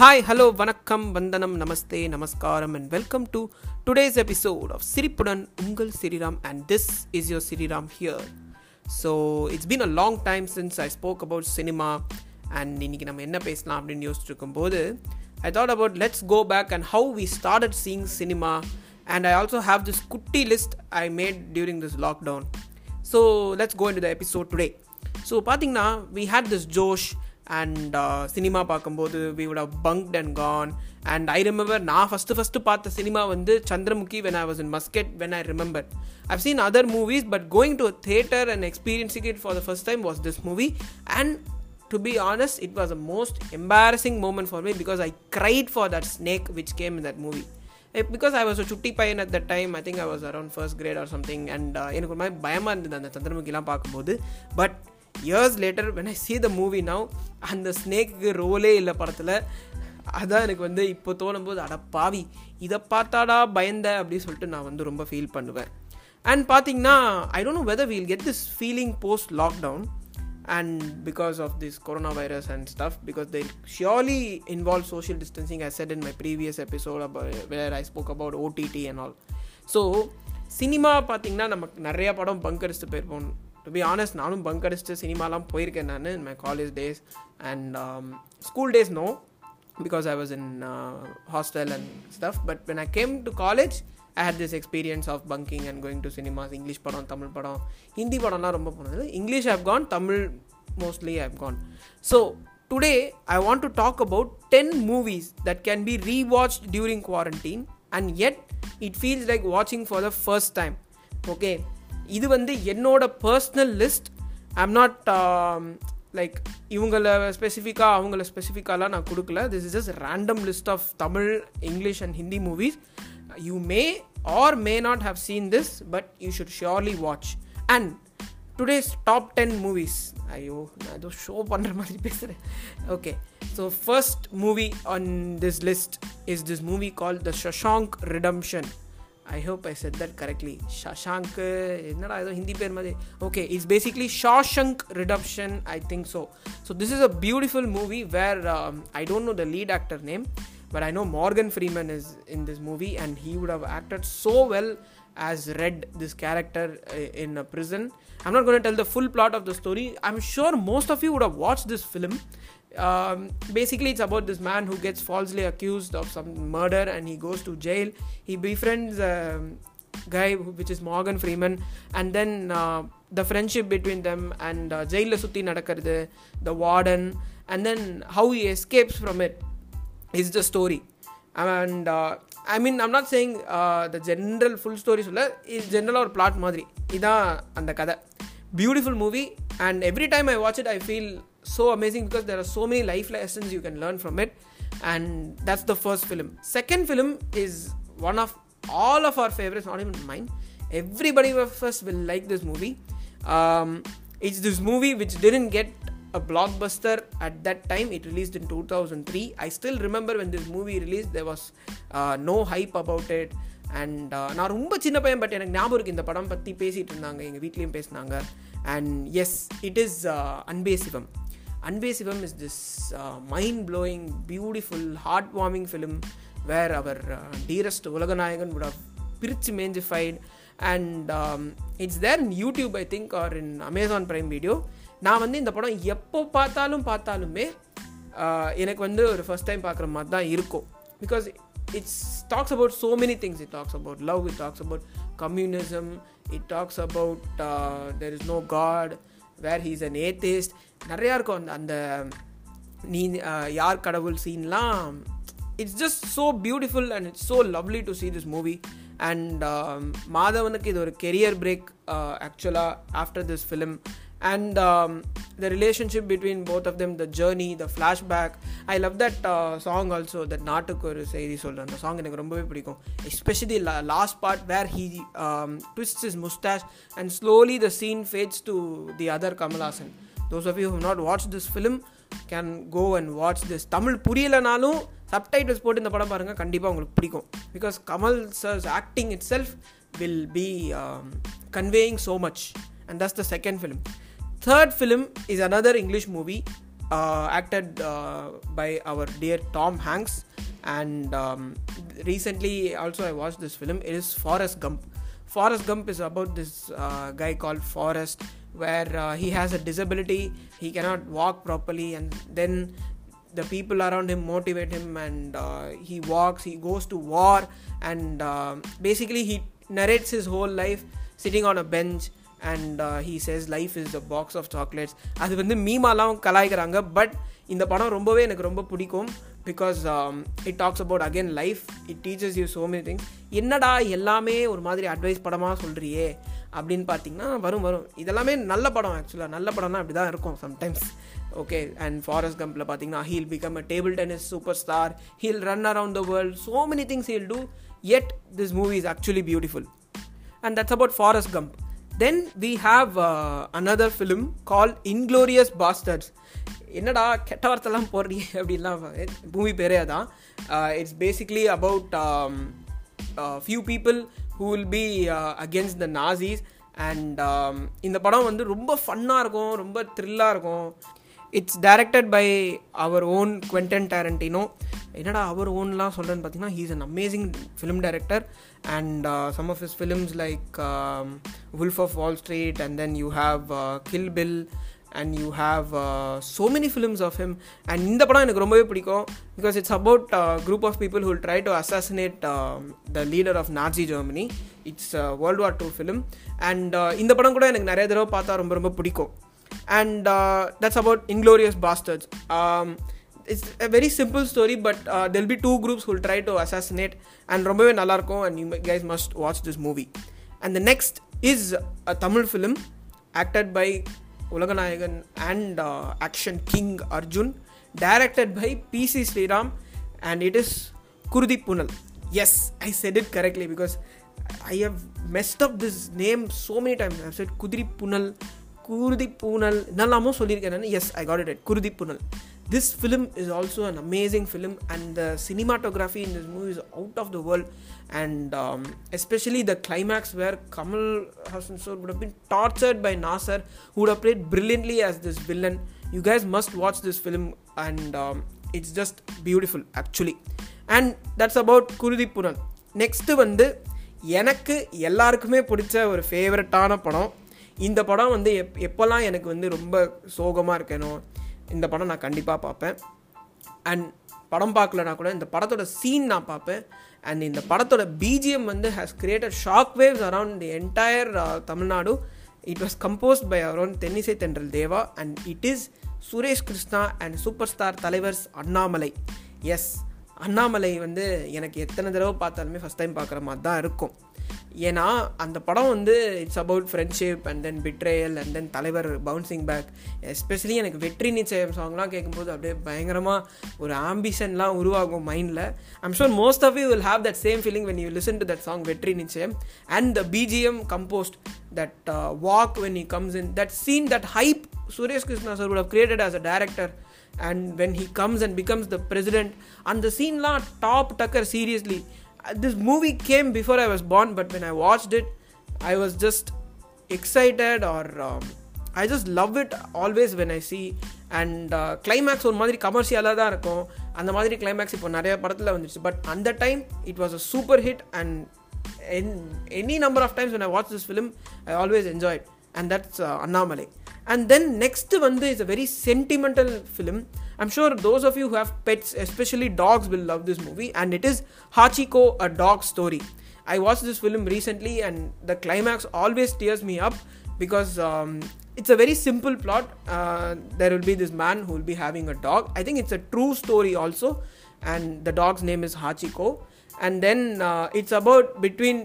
Hi, hello, vanakkam, vandanam, namaste, namaskaram, and welcome to today's episode of Siripudan Ungal Siriram, and this is your Siriram here. So, it's been a long time since I spoke about cinema, and இன்னைக்கு நம்ம என்ன பேசலாம் அப்படின்னு யோசிச்சுட்டு இருக்கும்போது I thought about let's go back and how we started seeing cinema and I also have this குட்டி list I made during this lockdown so let's go into the episode today so பார்த்தீங்கன்னா we had this Josh and cinema பார்க்கும்போது we would have bunked and gone and I remember நான் first first பார்த்த cinema வந்து Chandramukhi when I was in Muscat when I remember I've seen other movies but going to theatre and experiencing it for the first time was this movie and to be honest it was a most embarrassing moment for me because I cried for that snake which came in that movie. Because Because I was பையன் at that time I think I was around first grade or something and எனக்கு ஒரு மாதிரி பயமாக இருந்தது அந்த சந்திரமுகிலாம் பார்க்கும்போது. But years later when I see the movie now அந்த ஸ்னேக்கு ரோலே இல்லை படத்தில். அதான் எனக்கு வந்து இப்போ தோணும்போது அட பாவி இதை பார்த்தாடா பயந்த அப்படின்னு சொல்லிட்டு நான் வந்து ரொம்ப ஃபீல் பண்ணுவேன். அண்ட் பார்த்தீங்கன்னா I don't know whether we'll get this feeling post lockdown and because of this coronavirus and stuff because they surely involve social distancing i said in my previous episode about where I spoke about OTT and all so cinema பார்த்தீங்கன்னா நமக்கு நிறையா படம் பங்கரிச்சுட்டு போயிருப்போம். To be honest நானும் bunk அடிச்சுட்டு சினிமாலாம் போயிருக்கேன் நான் in my college days and um, school days no because I was in uh, hostel and stuff. But when I came to college, I had this experience of bunking and going to cinemas. English படம் தமிழ் படம் ஹிந்தி படம்லாம் ரொம்ப போனது English I've gone Tamil mostly I've gone so today I want to talk about ten movies that can be rewatched during quarantine and yet it feels like வாட்சிங் for the first time okay இது வந்து என்னோட personal list I'm not like இவங்கள ஸ்பெசிஃபிக்காக அவங்கள ஸ்பெசிஃபிக்காலாம் நான் கொடுக்கல. This is just random list of Tamil English and Hindi movies you may or may not have seen this but you should surely watch and today's top ten movies ஐயோ நான் ஏதோ show பண்ணுற மாதிரி பேசுகிறேன் okay so first movie on this list is this movie call the Shawshank Redemption I hope I said that correctly Shawshank என்னடா ஏதோ ஹிந்தி பேர் மாதிரி okay it's basically Shawshank Redemption I think so so this is a beautiful movie where I don't know the lead actor name but I know Morgan Freeman is in this movie and he would have acted so well as Red, this character uh, in a prison. I'm not going to tell the full plot of the story. I'm sure most of you would have watched this film. Um, basically, it's about this man who gets falsely accused of some murder and he goes to jail. He befriends a guy who, which is Morgan Freeman, and then uh, the friendship between them and uh, jail sutti nadakarது the warden, and then how he escapes from it is the story and uh, i mean i'm not saying uh, the general full story சொல்ல is general ஒரு plot மாதிரி இதான் அந்த கதை beautiful movie and every time i watch it i feel so amazing because there are so many life lessons you can learn from it and that's the first film second film is one of all of our favorites not even mine everybody of us will like this movie um, it's this movie which didn't get a blockbuster at that time it released in 2003 i still remember when this movie released there was uh, no hype about it and நான் ரொம்ப சின்ன பையன் but எனக்கு ஞாபகம் இருக்குது இந்த படம் பற்றி பேசிகிட்டு இருந்தாங்க எங்கள் வீட்லேயும் பேசினாங்க அண்ட் எஸ் இட் இஸ் அன்பே சிவம் Anbe Sivam is this mind blowing beautiful heart warming film where our dearest Ulaganayagan would have பிரிச்சு மேஞ்சிஃபைட். And it's there in YouTube I think or in Amazon Prime Video நான் வந்து இந்த படம் எப்போ பார்த்தாலும் பார்த்தாலுமே uh, எனக்கு வந்து ஒரு ஃபஸ்ட் டைம் பார்க்குற மாதிரி தான் இருக்கும். Because it talks about so many things it talks about love it talks about communism it talks about there is no god where he's an atheist நிறையா இருக்கும் அந்த அந்த நீ ஆஹ், யார் கடவுள் சீன்லாம் it's just so beautiful and it's so lovely to see this movie and மாதவனுக்கு இது ஒரு கெரியர் பிரேக் ஆக்சுவலாக after this film and the relationship between both of them the journey the flashback I love that song also that நாட்டுக்கு ஒரு செய்தி சொல்கிறேன் அந்த song எனக்கு ரொம்பவே பிடிக்கும். Especially last part where he twist his moustache and slowly the scene fades to the other Kamal Haasan those of you have not watch this film can go and watch this Tamil புரியலைனாலும் subtitles போட்டு இந்த படம் பாருங்கள் கண்டிப்பாக உங்களுக்கு பிடிக்கும். Because Kamal sir's acting itself will be conveying so much and that's the second film Third film is another English movie uh, acted uh, by our dear Tom Hanks, and um, recently also I watched this film. It is Forrest Gump. Forrest Gump is about this uh, guy called Forrest, where uh, he has a disability, he cannot walk properly, and then the people around him motivate him, and uh, he walks, he goes to war, and uh, basically he narrates his whole life sitting on a bench and he says life is the box of chocolates அது வந்து மீமாலாம் கலாய்க்கிறாங்க but இந்த படம் ரொம்பவே எனக்கு ரொம்ப பிடிக்கும் because it talks about again life it teaches you so many things என்னடா எல்லாமே ஒரு மாதிரி அட்வைஸ் படமாக சொல்கிறியே அப்படின்னு பார்த்தீங்கன்னா வரும் வரும் இதெல்லாமே நல்ல படம் ஆக்சுவலாக நல்ல படம்னா அப்படி தான் இருக்கும் சம்டைம்ஸ் ஓகே அண்ட் ஃபாரஸ்ட் கம்பில் பார்த்தீங்கன்னா he'll become a table tennis super star he'll run around the world so many things he'll do it this movie is actually beautiful and that's about Forrest Gump then we have another film call Inglourious Basterds என்னடா கெட்ட வார்த்தைலாம் போடுறீங்க அப்படின்லாம் movie பேரே தான் it's basically about few people who will be against the Nazis and இந்த படம் வந்து ரொம்ப ஃபன்னாக இருக்கும் ரொம்ப த்ரில்லாக இருக்கும். It's directed by our own Quentin Tarantino என்னடா அவர் ஓன்லாம் சொல்கிறேன்னு பார்த்தீங்கன்னா he's an amazing film director and some of his films like Wolf of Wall Street and then you have Kill Bill and you have so many films of him and இந்த படம் எனக்கு ரொம்பவே பிடிக்கும் because it's about group of people who'll try to assassinate the leader of Nazi Germany it's World War two film and இந்த படம் கூட எனக்கு நிறைய தடவை பார்த்தா ரொம்ப ரொம்ப பிடிக்கும். And that's about Inglourious Basterds it's a very simple story but there'll be two groups will try to assassinate and ரொம்பவே நல்லாயிருக்கும் and you guys must watch this movie and the next is a Tamil film acted by Ulaganayagan and action king Arjun directed by P C Sreeram and it is Kuruthi Punal yes I said it correctly because I have messed up this name so many times I said Kuthiri Punal Kuruthi Poonal என்னெல்லாமோ சொல்லியிருக்கேன் நான் yes I got it it Kuruthi Punal this film is also an amazing film and the cinematography in this movie is out of the world and um, especially the climax where kamal hassan sir would have been tortured by nasser who would have played brilliantly as this villain you guys must watch this film and um, it's just beautiful actually and that's about குருதி Punal next வந்து எனக்கு எல்லாருக்குமே பிடிச்ச ஒரு ஃபேவரட்டான படம் இந்த படம் வந்து எப் எப்போல்லாம் எனக்கு வந்து ரொம்ப சோகமாக இருக்கணும் இந்த படம் நான் கண்டிப்பாக பார்ப்பேன். அண்ட் படம் பார்க்கலனா கூட இந்த படத்தோட சீன் நான் பார்ப்பேன். அண்ட் இந்த படத்தோட பிஜிஎம் வந்து has created shock waves around the entire Tamil Nadu it was composed by our own தென்னிசை தென்றல் Deva and it is Suresh Krishna and super star தலைவர்ஸ் Annamalai. Yes Annamalai வந்து எனக்கு எத்தனை தடவை பார்த்தாலுமே ஃபஸ்ட் டைம் பார்க்குற மாதிரி தான் இருக்கும். ஏன்னா அந்த படம் வந்து it's about friendship and then betrayal and then தலைவர் பவுன்சிங் பேக் எஸ்பெஷலி எனக்கு வெற்றி நிச்சயம் சாங்லாம் கேட்கும்போது அப்படியே பயங்கரமாக ஒரு ஆம்பிஷன்லாம் உருவாகும் மைண்டில் I'm sure most of you will have that same feeling when you listen to that song வெற்றி நிச்சயம். And the BGM composed that walk when he comes in that scene that hype Suresh Krishna sir would have created as a director and when he comes and becomes the president அந்த சீன்லாம் top Tucker seriously this movie came before I was born, but when I watched it, I was just excited or um, I just love it always when I see and climax ஒரு மாதிரி கமர்ஷியலாக தான் இருக்கும் அந்த மாதிரி climax இப்போ நிறைய படத்தில் வந்துருச்சு பட் அந்த time it was a super hit and an any number of times when I watch this film I always enjoyed and that's Annamalai and then next வந்து is a very sentimental film I'm sure those of you who have pets especially dogs will love this movie and it is Hachiko a dog story I watched this film recently and the climax always tears me up because um, it's a very simple plot uh, there will be this man who will be having a dog I think it's a true story also and the dog's name is Hachiko and then uh, it's about between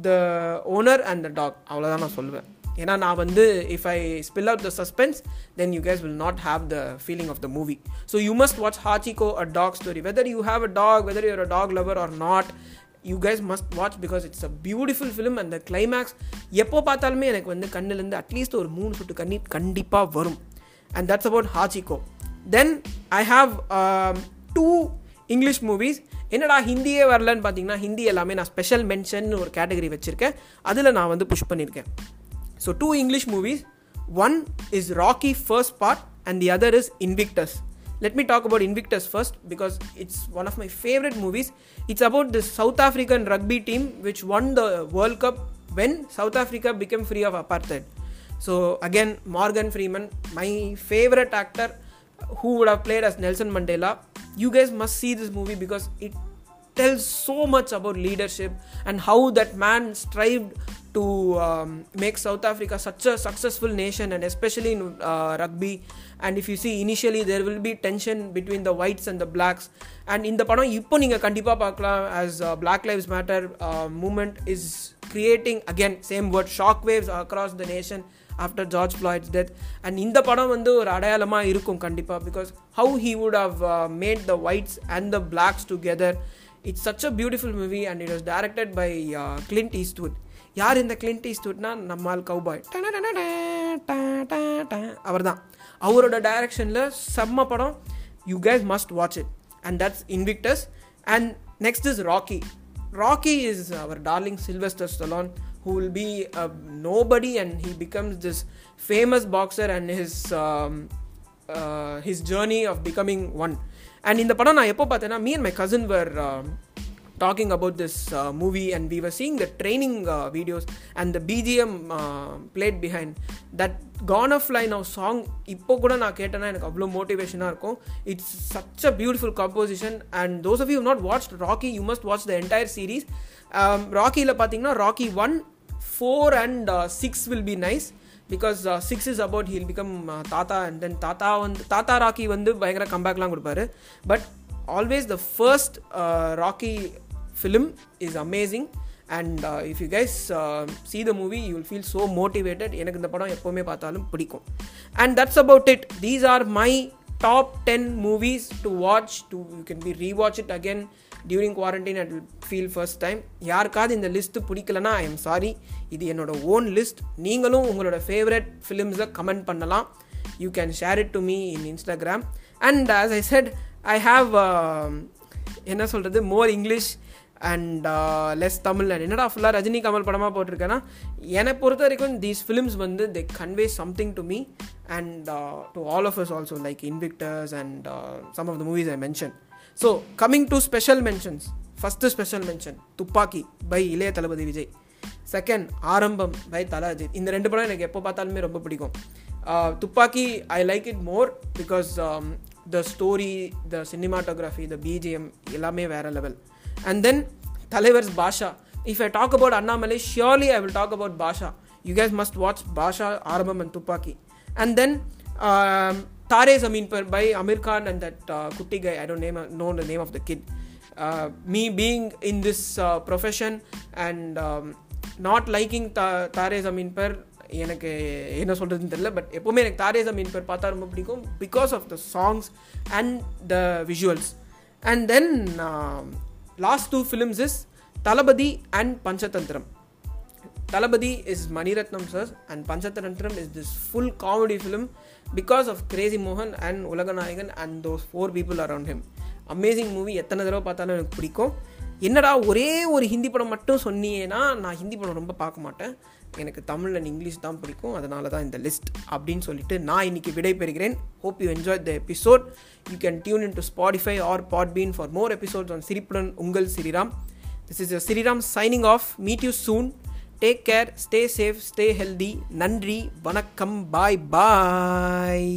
the owner and the dog அவ்வளோதான் நான் சொல்லுவேன் ஏன்னா நான் வந்து if I spill out the suspense then you guys will not have the feeling of the movie so you must watch Hachiko a dog story whether you have a dog whether you're a dog lover or not you guys must watch because it's a beautiful film அந்த climax எப்போ பார்த்தாலுமே எனக்கு வந்து கண்ணிலேருந்து at least ஒரு மூணு சொட்டு கண்ணீர் கண்டிப்பாக வரும் and that's about Hachiko then I have two English movies என்னடா ஹிந்தியே வரலன்னு பார்த்தீங்கன்னா ஹிந்தி எல்லாமே நான் ஸ்பெஷல் மென்ஷன் ஒரு கேட்டகரி வச்சுருக்கேன் அதில் நான் வந்து புஷ் பண்ணியிருக்கேன் so, two English movies one is Rocky first part, and the other is Invictus. Let me talk about Invictus first because it's one of my favorite movies. It's about the South African rugby team which won the World Cup when South Africa became free of apartheid. So, again, Morgan Freeman, my favorite actor who would have played as Nelson Mandela. You guys must see this movie because it tells so much about leadership and how that man strived to um, make South Africa such a successful nation and especially in uh, rugby. And if you see initially there will be tension between the whites and the blacks. And இந்த படம் இப்போ நீங்கள் கண்டிப்பாக பார்க்கலாம் as uh, Black Lives Matter uh, movement is creating again same word shock waves across the nation after George Floyd's death and இந்த படம் வந்து ஒரு அடையாளமாக இருக்கும் கண்டிப்பாக because how he would have made the whites and the blacks together it's such a beautiful movie and it was directed by Clint Eastwood யார் இந்த Clint ஈஸ்ட்வுட்னா நம்மால் கவுபாய் அவர் தான் அவரோட டைரக்ஷனில் செம்ம படம் you guys must watch it and that's Invictus and next is Rocky Rocky is our darling Sylvester Stallone who will be a nobody and he becomes this famous boxer and his um, uh, his journey of becoming one and இந்த படம் நான் எப்போ பார்த்தேன்னா me and my cousin were talking about this movie and we were seeing the training videos and the BGM played behind that con of line of song இப்போ கூட நான் கேட்டேன்னா எனக்கு அவ்வளோ மோட்டிவேஷனாக இருக்கும். It's such a beautiful composition and those of you not watch Rocky you must watch the entire series ராக்கியில் பார்த்தீங்கன்னா Rocky one four and six will be nice because six is about he'll become தாத்தா and then தாத்தா வந்து தாத்தா Rocky வந்து பயங்கர கம்பேக்லாம் கொடுப்பாரு. But always the first Rocky film is amazing and if you guys see the movie you will feel so motivated எனக்கு இந்த படம் எப்போவுமே பார்த்தாலும் பிடிக்கும். And that's about it these are my top ten movies to watch to you can be rewatch it again during quarantine at feel first time யாருக்காவது இந்த list பிடிக்கலனா I am sorry இது என்னோட ஓன் லிஸ்ட் நீங்களும் உங்களோட favourite ஃபிலிம்ஸை comment பண்ணலாம். You can share it to me in Instagram and as I said I have என்ன சொல்கிறது more English and less Tamil and என்னடா ஃபுல்லாக ரஜினி கமல் படமாக போட்டிருக்கேன்னா என்னை பொறுத்த வரைக்கும் தீஸ் ஃபிலிம்ஸ் வந்து they convey something to me and to all of us also like Invictus and some of the movies I mention so coming to special mentions first special mention Thuppakki by Ilaya Thalapathy Vijay. Second Arrambam by Thala Ajith இந்த ரெண்டு படம் எனக்கு எப்போ பார்த்தாலுமே ரொம்ப பிடிக்கும். Thuppakki I like it more because the story the cinematography the BGM எல்லாமே வேற level and then தலைவர்ஸ் Baasha. If I talk about Annamalai surely I will talk about Baasha you guys must watch Baasha Arrambam and Thuppakki and then Tare Zameen Par by Aamir Khan and that uh, Kutti guy. I name name, the the name of the kid. Uh, me being in this uh, profession and um, not liking எனக்கு என்ன சொல்கிறதுன்னு தெரில but எப்போவுமே எனக்கு தாரே Zameen per பார்த்தா ரொம்ப பிடிக்கும் because of the songs and the visuals and then last two films is Thalapathi and Panchathanthiram Thalapathi is Mani Ratnam sir and Panchathanthiram is this full comedy film because of Crazy மோகன் and Ulaganayagan and those four people around him amazing movie எத்தனை தடவை பார்த்தாலும் எனக்கு பிடிக்கும். என்னடா ஒரே ஒரு ஹிந்தி படம் மட்டும் சொன்னியேன்னா நான் ஹிந்தி படம் ரொம்ப பார்க்க மாட்டேன். எனக்கு தமிழ் அண்ட் இங்கிலீஷ் தான் பிடிக்கும். அதனால தான் இந்த லிஸ்ட் அப்படின்னு சொல்லிட்டு நான் இன்னைக்கு விடைபெறுகிறேன் hope you enjoy the episode you can tune in to Spotify or Podbean for more episodes on சிரிப்புடன் உங்கள் Sriram this is Sriram signing off meet you soon take care stay safe stay healthy நன்றி வணக்கம் பாய் பாய்